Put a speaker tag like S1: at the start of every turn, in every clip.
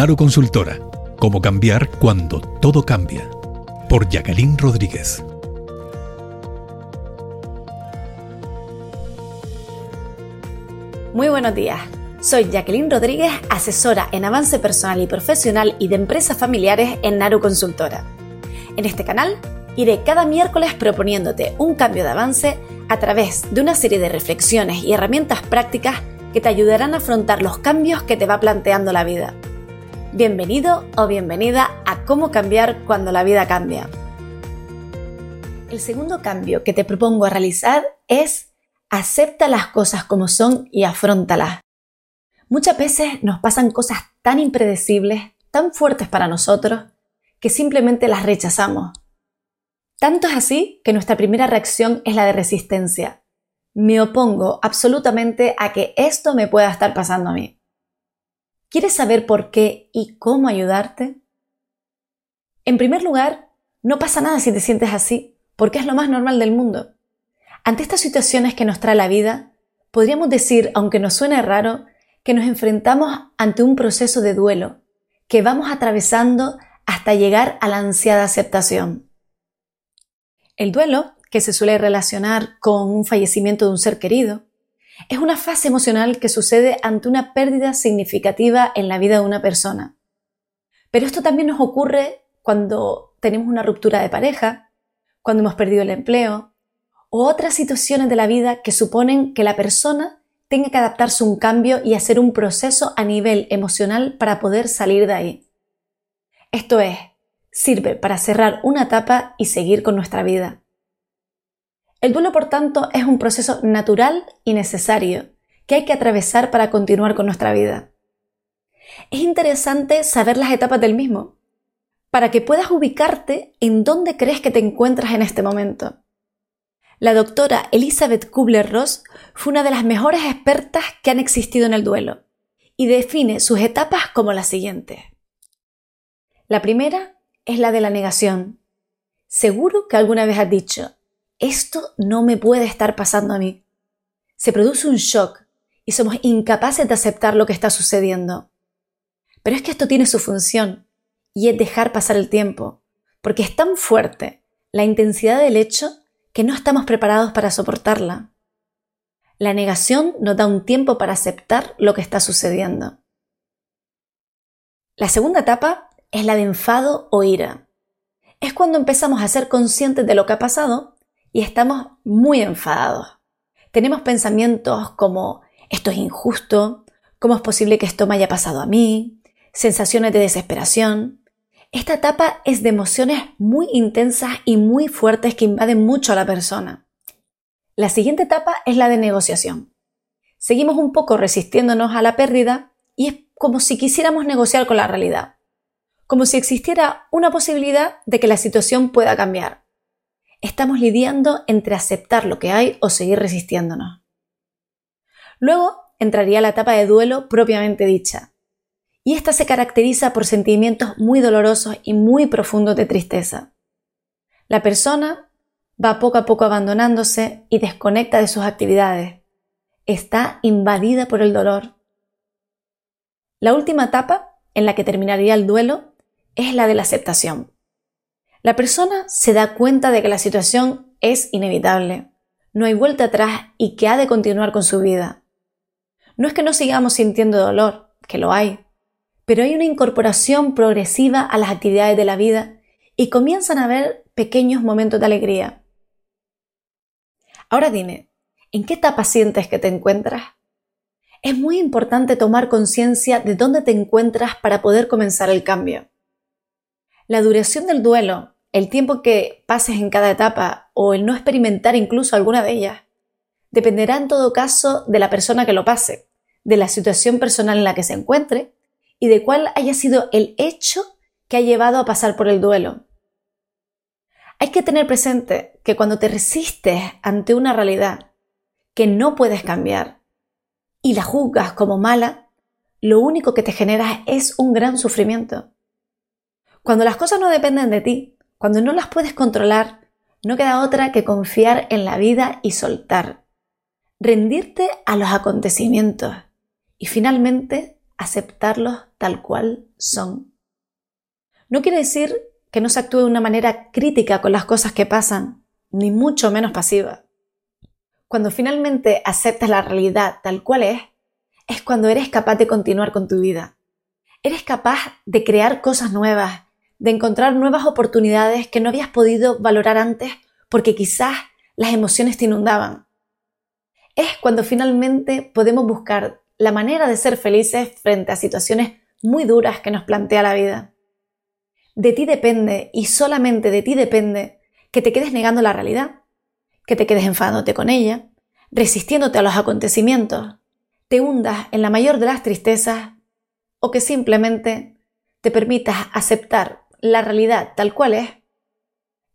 S1: Naro Consultora. Cómo cambiar cuando todo cambia. Por Jacqueline Rodríguez.
S2: Muy buenos días. Soy Jacqueline Rodríguez, asesora en avance personal y profesional y de empresas familiares en Naru Consultora. En este canal iré cada miércoles proponiéndote un cambio de avance a través de una serie de reflexiones y herramientas prácticas que te ayudarán a afrontar los cambios que te va planteando la vida. Bienvenido o bienvenida a cómo cambiar cuando la vida cambia. El segundo cambio que te propongo realizar es acepta las cosas como son y afrontalas. Muchas veces nos pasan cosas tan impredecibles, tan fuertes para nosotros, que simplemente las rechazamos. Tanto es así que nuestra primera reacción es la de resistencia. Me opongo absolutamente a que esto me pueda estar pasando a mí. ¿Quieres saber por qué y cómo ayudarte? En primer lugar, no pasa nada si te sientes así, porque es lo más normal del mundo. Ante estas situaciones que nos trae la vida, podríamos decir, aunque nos suene raro, que nos enfrentamos ante un proceso de duelo, que vamos atravesando hasta llegar a la ansiada aceptación. El duelo, que se suele relacionar con un fallecimiento de un ser querido, es una fase emocional que sucede ante una pérdida significativa en la vida de una persona. Pero esto también nos ocurre cuando tenemos una ruptura de pareja, cuando hemos perdido el empleo o otras situaciones de la vida que suponen que la persona tenga que adaptarse a un cambio y hacer un proceso a nivel emocional para poder salir de ahí. Esto es, sirve para cerrar una etapa y seguir con nuestra vida. El duelo, por tanto, es un proceso natural y necesario que hay que atravesar para continuar con nuestra vida. Es interesante saber las etapas del mismo, para que puedas ubicarte en dónde crees que te encuentras en este momento. La doctora Elizabeth Kubler-Ross fue una de las mejores expertas que han existido en el duelo y define sus etapas como las siguientes. La primera es la de la negación. Seguro que alguna vez has dicho, esto no me puede estar pasando a mí. Se produce un shock y somos incapaces de aceptar lo que está sucediendo. Pero es que esto tiene su función y es dejar pasar el tiempo, porque es tan fuerte la intensidad del hecho que no estamos preparados para soportarla. La negación nos da un tiempo para aceptar lo que está sucediendo. La segunda etapa es la de enfado o ira. Es cuando empezamos a ser conscientes de lo que ha pasado y estamos muy enfadados. Tenemos pensamientos como esto es injusto, cómo es posible que esto me haya pasado a mí, sensaciones de desesperación. Esta etapa es de emociones muy intensas y muy fuertes que invaden mucho a la persona. La siguiente etapa es la de negociación. Seguimos un poco resistiéndonos a la pérdida y es como si quisiéramos negociar con la realidad, como si existiera una posibilidad de que la situación pueda cambiar estamos lidiando entre aceptar lo que hay o seguir resistiéndonos. Luego entraría la etapa de duelo propiamente dicha, y esta se caracteriza por sentimientos muy dolorosos y muy profundos de tristeza. La persona va poco a poco abandonándose y desconecta de sus actividades. Está invadida por el dolor. La última etapa en la que terminaría el duelo es la de la aceptación. La persona se da cuenta de que la situación es inevitable, no hay vuelta atrás y que ha de continuar con su vida. No es que no sigamos sintiendo dolor, que lo hay, pero hay una incorporación progresiva a las actividades de la vida y comienzan a haber pequeños momentos de alegría. Ahora dime, ¿en qué etapa sientes que te encuentras? Es muy importante tomar conciencia de dónde te encuentras para poder comenzar el cambio. La duración del duelo el tiempo que pases en cada etapa o el no experimentar incluso alguna de ellas, dependerá en todo caso de la persona que lo pase, de la situación personal en la que se encuentre y de cuál haya sido el hecho que ha llevado a pasar por el duelo. Hay que tener presente que cuando te resistes ante una realidad que no puedes cambiar y la juzgas como mala, lo único que te genera es un gran sufrimiento. Cuando las cosas no dependen de ti, cuando no las puedes controlar, no queda otra que confiar en la vida y soltar, rendirte a los acontecimientos y finalmente aceptarlos tal cual son. No quiere decir que no se actúe de una manera crítica con las cosas que pasan, ni mucho menos pasiva. Cuando finalmente aceptas la realidad tal cual es, es cuando eres capaz de continuar con tu vida. Eres capaz de crear cosas nuevas, de encontrar nuevas oportunidades que no habías podido valorar antes porque quizás las emociones te inundaban. Es cuando finalmente podemos buscar la manera de ser felices frente a situaciones muy duras que nos plantea la vida. De ti depende, y solamente de ti depende, que te quedes negando la realidad, que te quedes enfadándote con ella, resistiéndote a los acontecimientos, te hundas en la mayor de las tristezas o que simplemente te permitas aceptar la realidad tal cual es,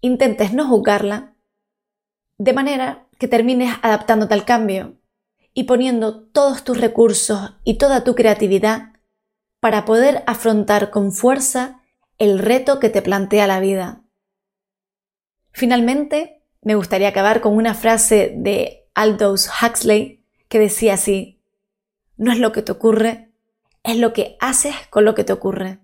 S2: intentes no juzgarla, de manera que termines adaptándote al cambio y poniendo todos tus recursos y toda tu creatividad para poder afrontar con fuerza el reto que te plantea la vida. Finalmente, me gustaría acabar con una frase de Aldous Huxley que decía así, no es lo que te ocurre, es lo que haces con lo que te ocurre.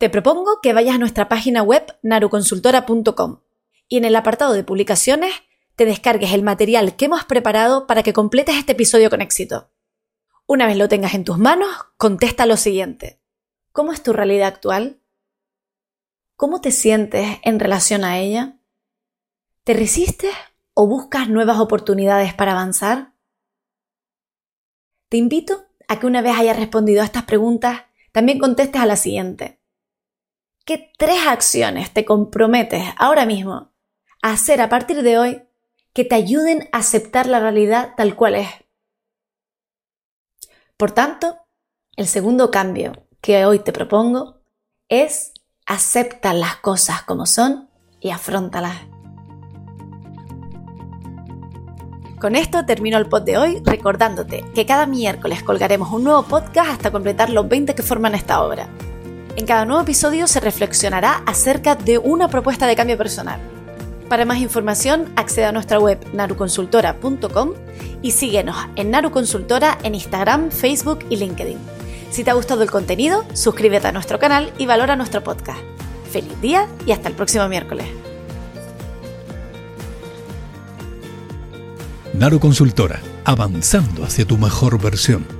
S2: Te propongo que vayas a nuestra página web naruconsultora.com y en el apartado de publicaciones te descargues el material que hemos preparado para que completes este episodio con éxito. Una vez lo tengas en tus manos, contesta lo siguiente. ¿Cómo es tu realidad actual? ¿Cómo te sientes en relación a ella? ¿Te resistes o buscas nuevas oportunidades para avanzar? Te invito a que una vez hayas respondido a estas preguntas, también contestes a la siguiente. ¿Qué tres acciones te comprometes ahora mismo a hacer a partir de hoy que te ayuden a aceptar la realidad tal cual es? Por tanto, el segundo cambio que hoy te propongo es acepta las cosas como son y afrontalas. Con esto termino el pod de hoy recordándote que cada miércoles colgaremos un nuevo podcast hasta completar los 20 que forman esta obra. En cada nuevo episodio se reflexionará acerca de una propuesta de cambio personal. Para más información, accede a nuestra web naruconsultora.com y síguenos en Naru Consultora en Instagram, Facebook y LinkedIn. Si te ha gustado el contenido, suscríbete a nuestro canal y valora nuestro podcast. Feliz día y hasta el próximo miércoles.
S1: Naru Consultora, avanzando hacia tu mejor versión.